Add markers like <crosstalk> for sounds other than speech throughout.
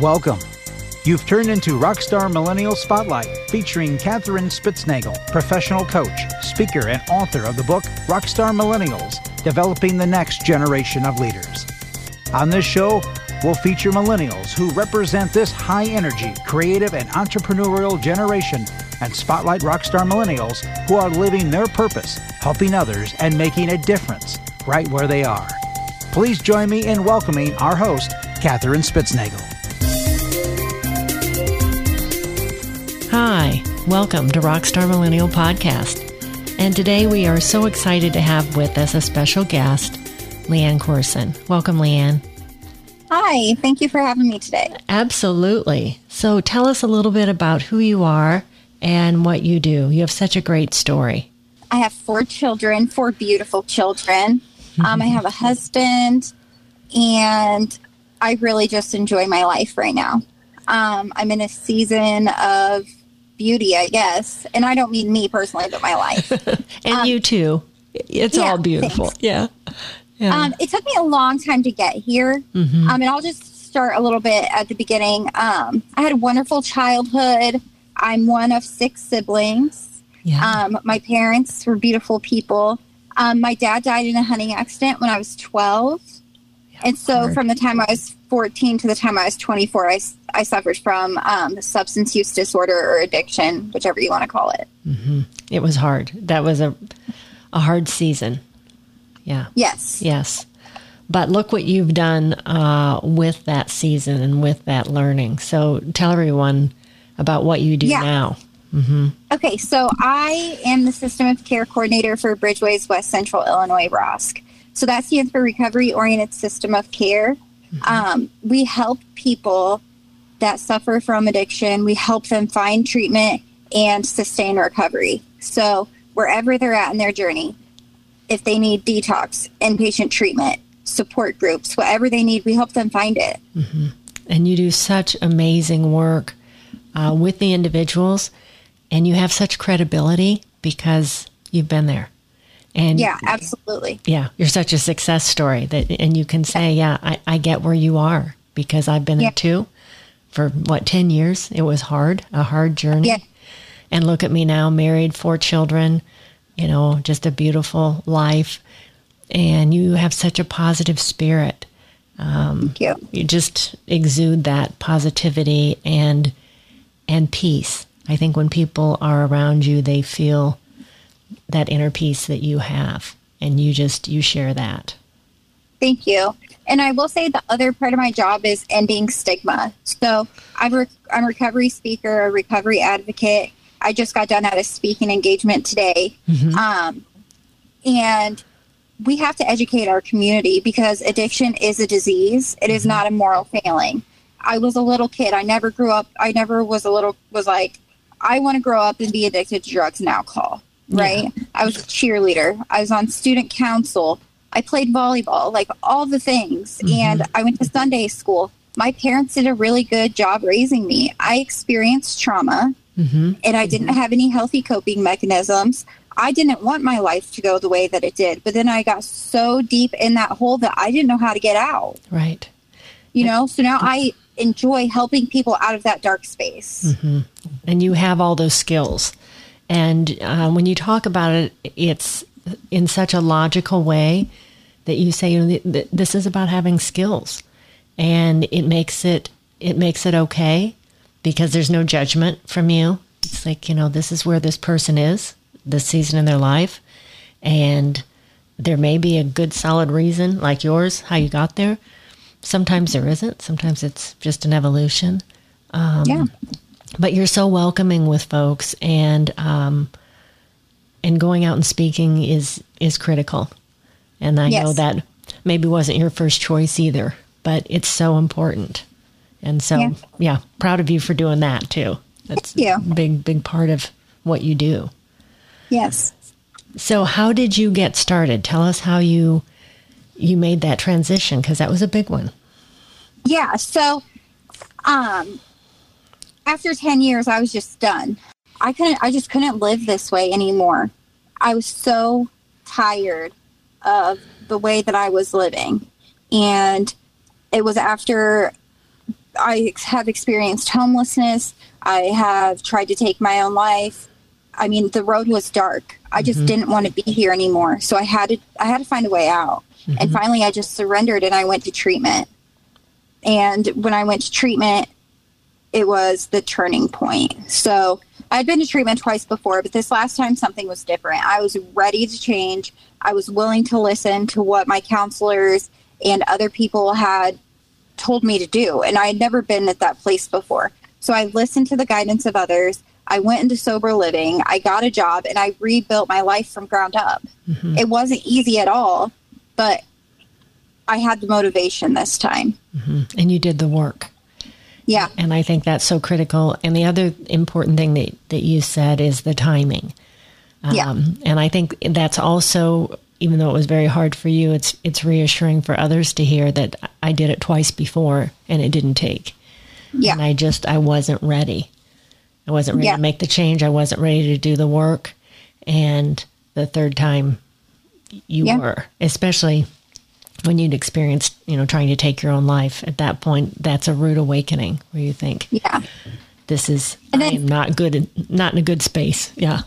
Welcome. You've turned into Rockstar Millennial Spotlight, featuring Catherine Spitznagel, professional coach, speaker, and author of the book Rockstar Millennials Developing the Next Generation of Leaders. On this show, we'll feature millennials who represent this high energy, creative, and entrepreneurial generation and spotlight rockstar millennials who are living their purpose, helping others, and making a difference right where they are. Please join me in welcoming our host, Catherine Spitznagel. Welcome to Rockstar Millennial Podcast. And today we are so excited to have with us a special guest, Leanne Corson. Welcome, Leanne. Hi, thank you for having me today. Absolutely. So tell us a little bit about who you are and what you do. You have such a great story. I have four children, four beautiful children. Um, I have a husband, and I really just enjoy my life right now. Um, I'm in a season of beauty, I guess. And I don't mean me personally, but my life. <laughs> and um, you too. It's yeah, all beautiful. Thanks. Yeah. yeah. Um, it took me a long time to get here. Mm-hmm. Um, and I'll just start a little bit at the beginning. Um, I had a wonderful childhood. I'm one of six siblings. Yeah. Um, my parents were beautiful people. Um, my dad died in a hunting accident when I was 12. And so from the time I was 14 to the time I was 24, I, I suffered from um, substance use disorder or addiction, whichever you want to call it. Mm-hmm. It was hard. That was a, a hard season. Yeah. Yes. Yes. But look what you've done uh, with that season and with that learning. So tell everyone about what you do yeah. now. Mm-hmm. Okay, so I am the System of Care Coordinator for Bridgeways West Central Illinois ROSC. So that stands for Recovery Oriented System of Care. Mm-hmm. Um, we help people that suffer from addiction. We help them find treatment and sustain recovery. So wherever they're at in their journey, if they need detox, inpatient treatment, support groups, whatever they need, we help them find it. Mm-hmm. And you do such amazing work uh, with the individuals, and you have such credibility because you've been there. And yeah, absolutely. Yeah, you're such a success story that, and you can say, yeah, I, I get where you are because I've been yeah. there too. For what ten years, it was hard, a hard journey. Yeah. And look at me now, married, four children. You know, just a beautiful life, and you have such a positive spirit. Um, Thank you. You just exude that positivity and and peace. I think when people are around you, they feel that inner peace that you have and you just you share that. Thank you. And i will say the other part of my job is ending stigma. So i'm, a I'm a recovery speaker a recovery advocate. I just got done at a speaking engagement today. Mm-hmm. um, and we have to educate our community because addiction is a disease. It is mm-hmm. not a moral failing. I was a little kid. I never grew up i never was a little was like i want to grow up and be addicted to drugs and alcohol right? Yeah. I was a cheerleader. I was on student council. I played volleyball, like all the things. Mm-hmm. And I went to Sunday school. My parents did a really good job raising me. I experienced trauma mm-hmm. and I didn't have any healthy coping mechanisms. I didn't want my life to go the way that it did. But then I got so deep in that hole that I didn't know how to get out. Right. You know, so now I enjoy helping people out of that dark space. Mm-hmm. And you have all those skills. And uh, when you talk about it, it's in such a logical way that you say, you know, this is about having skills, and it makes it it makes it okay because there's no judgment from you. It's like you know, this is where this person is, this season in their life, and there may be a good solid reason, like yours, how you got there. Sometimes there isn't. Sometimes it's just an evolution. Um, yeah but you're so welcoming with folks and um, and going out and speaking is is critical. And i yes. know that maybe wasn't your first choice either but it's so important. And so yeah, yeah proud of you for doing that too. That's a big big part of what you do. Yes. So how did you get started? Tell us how you you made that transition because that was a big one. Yeah so um after 10 years, I was just done. I couldn't, I just couldn't live this way anymore. I was so tired of the way that I was living. And it was after I have experienced homelessness. I have tried to take my own life. I mean, the road was dark. I just mm-hmm. didn't want to be here anymore. So I had to I had to find a way out. Mm-hmm. And finally I just surrendered and I went to treatment. And when I went to treatment, it was the turning point. So I'd been to treatment twice before, but this last time something was different. I was ready to change. I was willing to listen to what my counselors and other people had told me to do. And I had never been at that place before. So I listened to the guidance of others. I went into sober living. I got a job and I rebuilt my life from ground up. Mm-hmm. It wasn't easy at all, but I had the motivation this time. Mm-hmm. And you did the work. Yeah. And I think that's so critical. And the other important thing that, that you said is the timing. Um, yeah. And I think that's also, even though it was very hard for you, it's it's reassuring for others to hear that I did it twice before and it didn't take. Yeah. And I just I wasn't ready. I wasn't ready yeah. to make the change. I wasn't ready to do the work. And the third time you yeah. were, especially when you'd experienced, you know, trying to take your own life at that point, that's a rude awakening where you think, yeah, this is, then, I am not good, in, not in a good space. Yeah.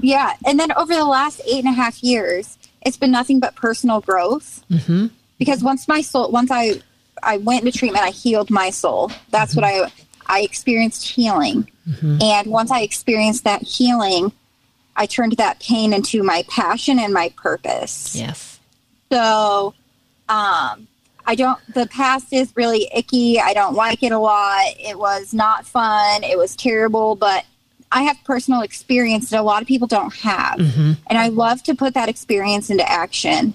Yeah. And then over the last eight and a half years, it's been nothing but personal growth. Mm-hmm. Because once my soul, once I, I went into treatment, I healed my soul. That's mm-hmm. what I, I experienced healing. Mm-hmm. And once I experienced that healing, I turned that pain into my passion and my purpose. Yes. So um, I don't, the past is really icky. I don't like it a lot. It was not fun. It was terrible, but I have personal experience that a lot of people don't have. Mm-hmm. And I love to put that experience into action.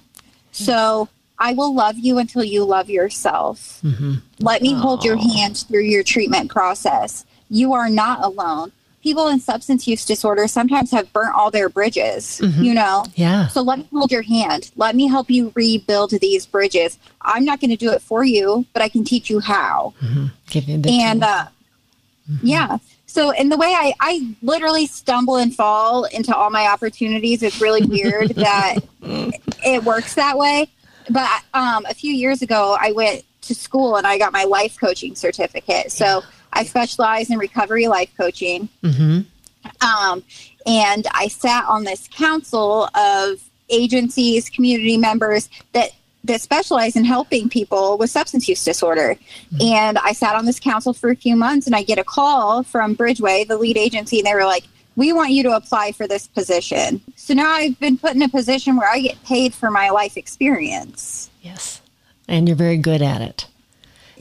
So I will love you until you love yourself. Mm-hmm. Let me Aww. hold your hand through your treatment process. You are not alone people in substance use disorder sometimes have burnt all their bridges, mm-hmm. you know? Yeah. So let me hold your hand. Let me help you rebuild these bridges. I'm not going to do it for you, but I can teach you how. Mm-hmm. Give you the and, uh, mm-hmm. yeah. So, in the way I, I literally stumble and fall into all my opportunities, it's really weird <laughs> that it works that way. But um, a few years ago, I went to school and I got my life coaching certificate. So, yeah I specialize in recovery life coaching. Mm-hmm. Um, and I sat on this council of agencies, community members that that specialize in helping people with substance use disorder. Mm-hmm. And I sat on this council for a few months and I get a call from Bridgeway, the lead agency, and they were like, we want you to apply for this position. So now I've been put in a position where I get paid for my life experience. Yes. And you're very good at it.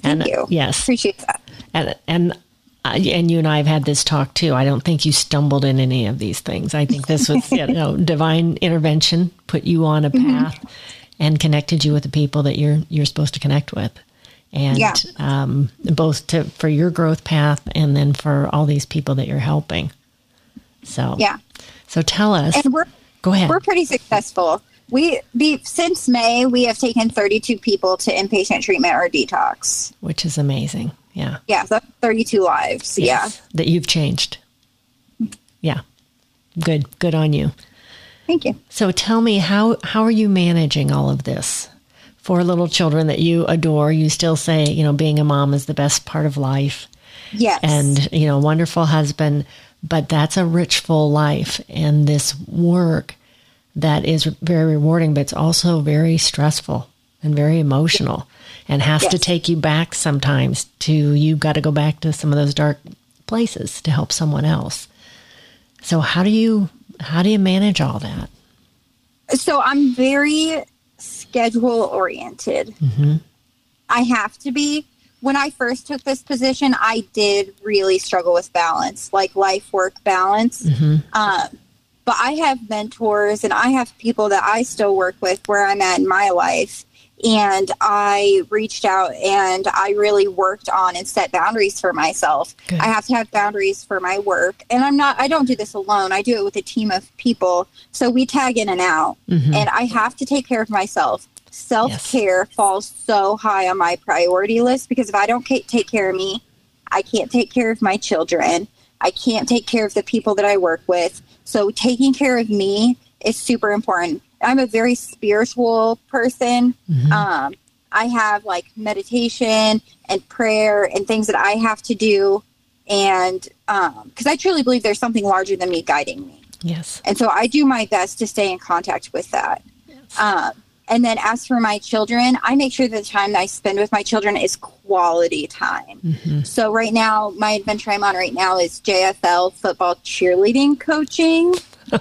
Thank and, you. Yes. Appreciate that and and and you and I have had this talk too. I don't think you stumbled in any of these things. I think this was you <laughs> know divine intervention put you on a mm-hmm. path mm-hmm. and connected you with the people that you're you're supposed to connect with, and yeah. um, both to for your growth path and then for all these people that you're helping. So yeah. So tell us. And we're go ahead. We're pretty successful. We be since May we have taken 32 people to inpatient treatment or detox, which is amazing. Yeah. Yeah. So 32 lives. Yes, yeah. That you've changed. Yeah. Good. Good on you. Thank you. So tell me how how are you managing all of this? Four little children that you adore. You still say, you know, being a mom is the best part of life. Yes. And, you know, wonderful husband, but that's a rich full life and this work that is very rewarding, but it's also very stressful and very emotional and has yes. to take you back sometimes to you've got to go back to some of those dark places to help someone else. So how do you how do you manage all that? So I'm very schedule oriented. Mm-hmm. I have to be. When I first took this position, I did really struggle with balance, like life work balance. Mm-hmm. Um, but I have mentors and I have people that I still work with where I'm at in my life and I reached out and I really worked on and set boundaries for myself. Good. I have to have boundaries for my work. And I'm not, I don't do this alone. I do it with a team of people. So we tag in and out. Mm-hmm. And I have to take care of myself. Self care yes. falls so high on my priority list because if I don't take care of me, I can't take care of my children. I can't take care of the people that I work with. So taking care of me is super important. I'm a very spiritual person. Mm-hmm. Um, I have like meditation and prayer and things that I have to do. And because I truly believe there's something larger than me guiding me. Yes. And so I do my best to stay in contact with that. Yes. Um, and then as for my children, I make sure that the time that I spend with my children is quality time. Mhm. So right now, my adventure I'm on right now is JFL football cheerleading coaching. <laughs>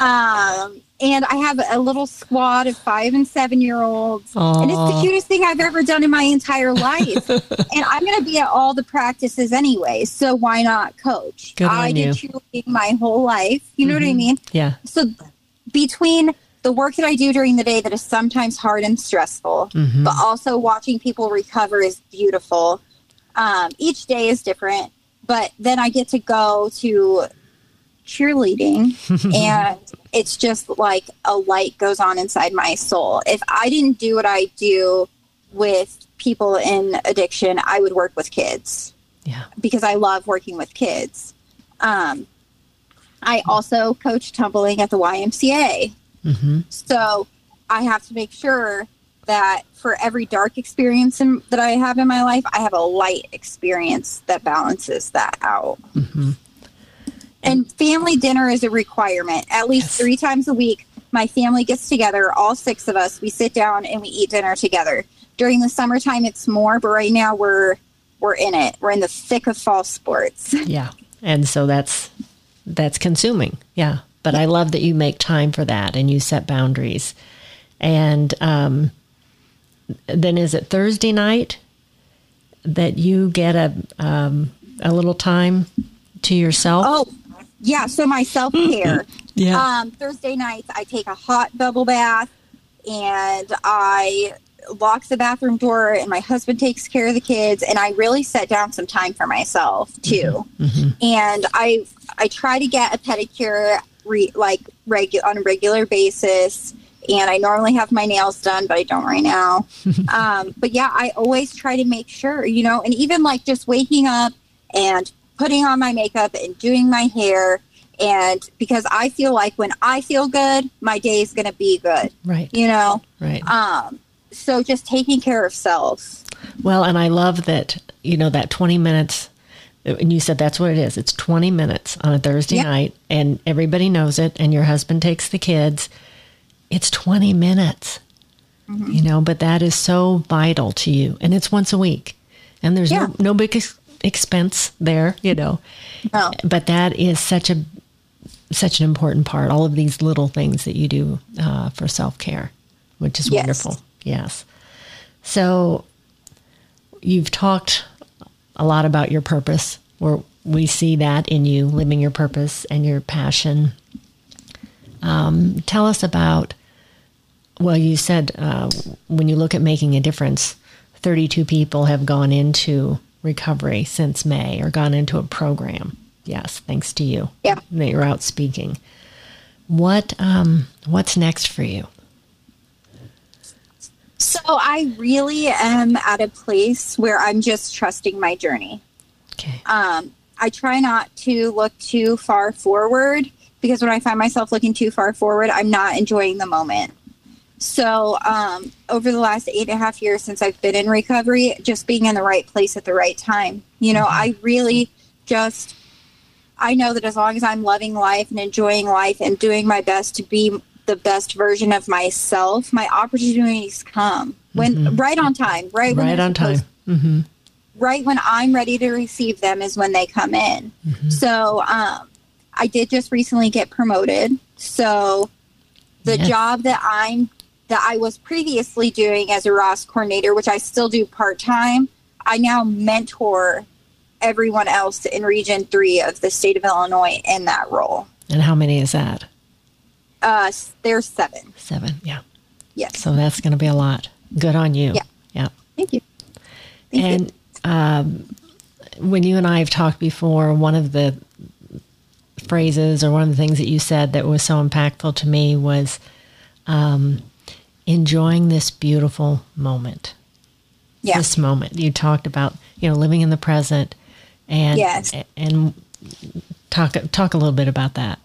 um, and I have a little squad of five and seven year olds. And it's the cutest thing I've ever done in my entire life. <laughs> and I'm going to be at all the practices anyway. So why not coach? Good I did you. cheerleading my whole life. You know what I Mhm. mean? Yeah. So between the work that I do during the day that is sometimes hard and stressful, Mhm. but also watching people recover is beautiful. Um, each day is different, but then I get to go to cheerleading <laughs> and it's just like a light goes on inside my soul. If I didn't do what I do with people in addiction, I would work with kids Yeah. because I love working with kids. Um, I also coach tumbling at the YMCA. Hmm So I have to make sure that for every dark experience in, that I have in my life, I have a light experience that balances that out. hmm And family dinner is a requirement. At least Yes. three times a week, my family gets together, all six of us, we sit down and we eat dinner together. During the summertime, it's more, but right now we're we're in it. We're in the thick of fall sports. Yeah. And so that's that's consuming. Yeah. But I love that you make time for that and you set boundaries. And um, then is it Thursday night that you get a um, a little time to yourself? Oh, yeah. So my self care. <clears throat> yeah. Um, Thursday nights, I take a hot bubble bath and I lock the bathroom door, and my husband takes care of the kids, and I really set down some time for myself too. Mhm. And I I try to get a pedicure re, like regu- on a regular basis. And I normally have my nails done, but I don't right now. <laughs> um, but yeah, I always try to make sure, you know, and even like just waking up and putting on my makeup and doing my hair and because I feel like when I feel good, my day is going to be good, Right. you know. Right. Um, so just taking care of self. Well, and I love that, you know, that 20 minutes, and you said that's what it is. It's 20 minutes on a Thursday night, and everybody knows it, and your husband takes the kids. It's 20 minutes, Mm-hmm. you know, but that is so vital to you. And it's once a week, and there's Yeah. no, no big ex- expense there, you know. No. But that is such a such an important part. All of these little things that you do uh, for self care, which is Yes. wonderful. Yes. So you've talked a lot about your purpose, where we see that in you living your purpose and your passion. Um, tell us about. Well, you said uh, when you look at making a difference, 32 people have gone into recovery since May or gone into a program. Yes, thanks to you. Yeah. That you're out speaking. What um, what's next for you? I really am at a place where I'm just trusting my journey. Okay. Um, I try not to look too far forward because when I find myself looking too far forward, I'm not enjoying the moment. So, um, over the last eight and a half years since I've been in recovery, just being in the right place at the right time. You know, I really just, I know that as long as I'm loving life and enjoying life and doing my best to be the best version of myself, my opportunities come when right on time, right? when Right on time. supposed hmm right when I'm ready to receive them is when they come in. So um, I did just recently get promoted. So the Yes. job that I'm that I was previously doing as a ROSC coordinator, which I still do part time, I now mentor everyone else in Region Three of the state of Illinois in that role. And how many is that? Uh, there's seven. Seven. Yeah. Yes. So that's going to be a lot. Good on you. Yeah. Yeah. Thank you. Thank you. And um, when you and I have talked before, one of the phrases or one of the things that you said that was so impactful to me was um, enjoying this beautiful moment. Yeah. This moment. You talked about, you know, living in the present and Yes. and talk talk a little bit about that.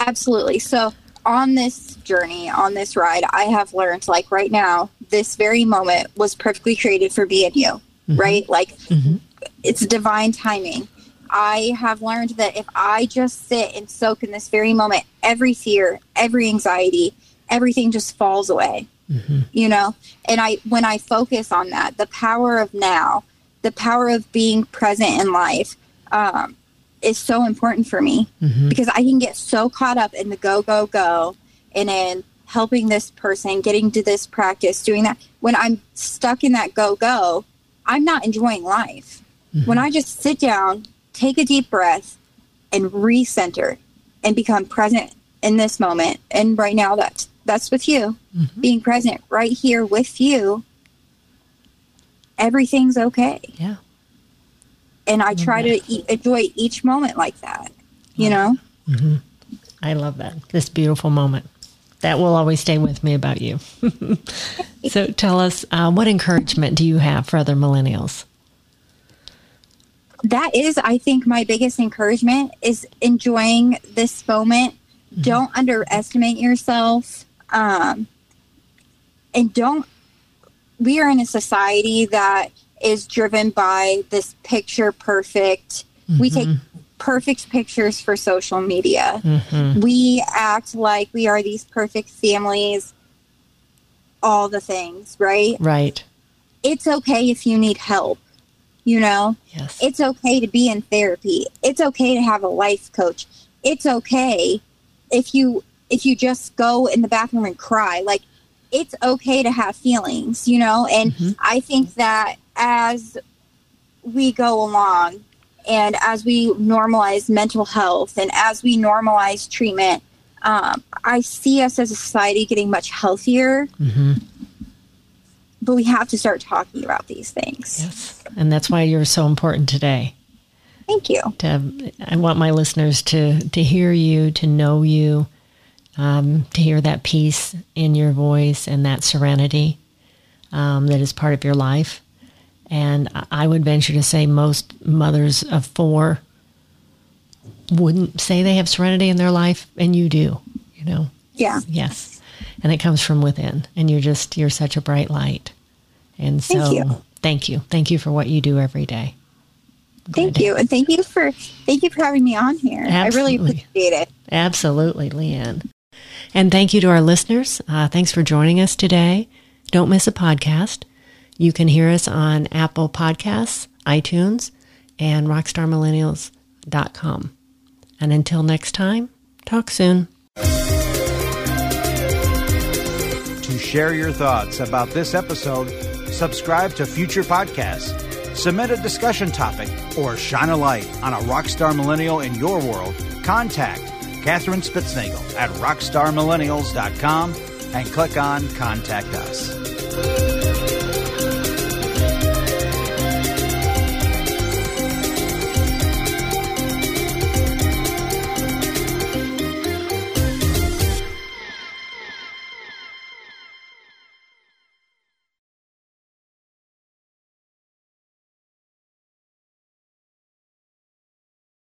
Absolutely. So, on this journey, on this ride, I have learned like right now, this very moment was perfectly created for me and you, mm-hmm. right? Like mm-hmm. it's divine timing. I have learned that if I just sit and soak in this very moment, every fear, every anxiety, everything just falls away. Mm-hmm. You know, and I when I focus on that, the power of now, the power of being present in life, um, is so important for me mm-hmm. because I can get so caught up in the go go go and in helping this person, getting to this practice, doing that. When I'm stuck in that go go, I'm not enjoying life. Mm-hmm. When I just sit down, take a deep breath, and recenter and become present in this moment. And right now, that's that's with you, mm-hmm. being present right here with you. Everything's okay. Yeah. And I try that. to e- enjoy each moment like that. You know. Mm-hmm. I love that. This beautiful moment that will always stay with me about you. <laughs> so tell us, uh, what encouragement do you have for other millennials? That is, I think, my biggest encouragement is enjoying this moment. Mm-hmm. Don't underestimate yourself. Um, and don't, we are in a society that is driven by this picture perfect. Mm-hmm. We take mm-hmm perfect pictures for social media. Mm-hmm. We act like we are these perfect families, all the things, right? Right. It's okay if you need help, you know? Yes. It's okay to be in therapy. It's okay to have a life coach. It's okay if you if you just go in the bathroom and cry. Like it's okay to have feelings, you know? And mm-hmm. I think that as we go along, and as we normalize mental health and as we normalize treatment, um, I see us as a society getting much healthier. Mm-hmm. But we have to start talking about these things. Yes. And that's why you're so important today. Thank you. To, I want my listeners to, to hear you, to know you, um, to hear that peace in your voice and that serenity um, that is part of your life. And I would venture to say most mothers of four wouldn't say they have serenity in their life, and you do, you know? Yeah. Yes. And it comes from within, and you're just, you're such a bright light. And so, thank you. Thank you, thank you for what you do every day. Thank you, and thank you for thank you for having me on here. Absolutely. I really appreciate it. Absolutely, Leanne. And thank you to our listeners. Uh, thanks for joining us today. Don't miss a podcast. You can hear us on Apple Podcasts, iTunes, and rockstarmillennials.com. And until next time, talk soon. To share your thoughts about this episode, subscribe to future podcasts, submit a discussion topic, or shine a light on a rockstar millennial in your world, contact Catherine Spitznagel at rockstarmillennials.com and click on Contact Us.